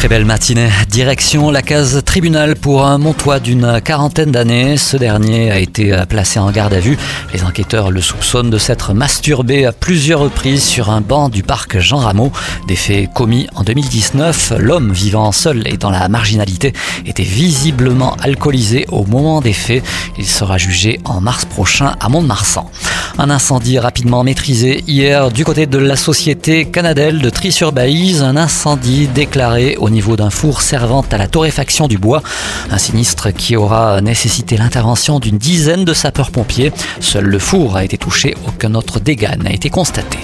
Très belle matinée. Direction la case tribunal pour un Montois d'une quarantaine d'années. Ce dernier a été placé en garde à vue. Les enquêteurs le soupçonnent de s'être masturbé à plusieurs reprises sur un banc du parc Jean Rameau. Des faits commis en 2019. L'homme vivant seul et dans la marginalité était visiblement alcoolisé au moment des faits. Il sera jugé en mars prochain à Mont-de-Marsan. Un incendie rapidement maîtrisé hier du côté de la société Canadelle de Tri-sur-Baïse. Un incendie déclaré au niveau d'un four servant à la torréfaction du bois. Un sinistre qui aura nécessité l'intervention d'une dizaine de sapeurs-pompiers. Seul le four a été touché, aucun autre dégât n'a été constaté.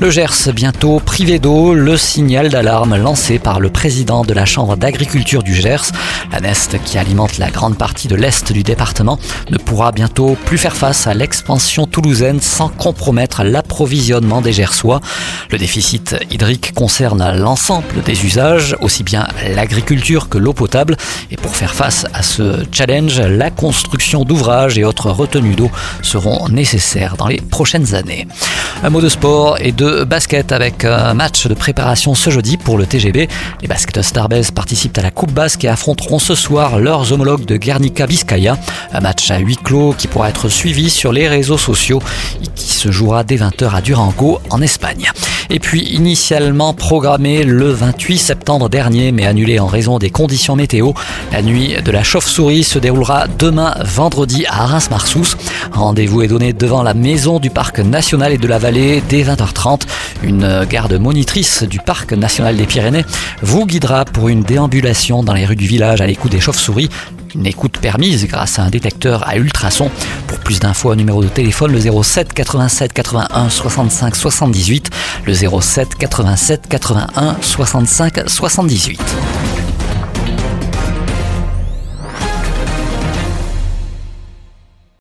Le Gers, bientôt privé d'eau, le signal d'alarme lancé par le président de la Chambre d'agriculture du Gers. La Nest, qui alimente la grande partie de l'est du département, ne pourra bientôt plus faire face à l'expansion toulousaine sans compromettre l'approvisionnement des Gersois. Le déficit hydrique concerne l'ensemble des usages, aussi bien l'agriculture que l'eau potable. Et pour faire face à ce challenge, la construction d'ouvrages et autres retenues d'eau seront nécessaires dans les prochaines années. Un mot de sport et de basket avec un match de préparation ce jeudi pour le TGB. Les basketteurs Starbase participent à la Coupe Basque et affronteront ce soir leurs homologues de Guernica Vizcaya. Un match à huis clos qui pourra être suivi sur les réseaux sociaux et qui se jouera dès 20h à Durango en Espagne. Et puis initialement programmé le 28 septembre dernier mais annulé en raison des conditions météo, la nuit de la chauve-souris se déroulera demain vendredi à Reims-Marsous. Rendez-vous est donné devant la maison du parc national et de la vallée dès 20h30. Une garde monitrice du parc national des Pyrénées vous guidera pour une déambulation dans les rues du village à l'écoute des chauves-souris. Une écoute permise grâce à un détecteur à ultrasons. Pour plus d'infos, numéro de téléphone le 07 87 81 65 78, le 07 87 81 65 78.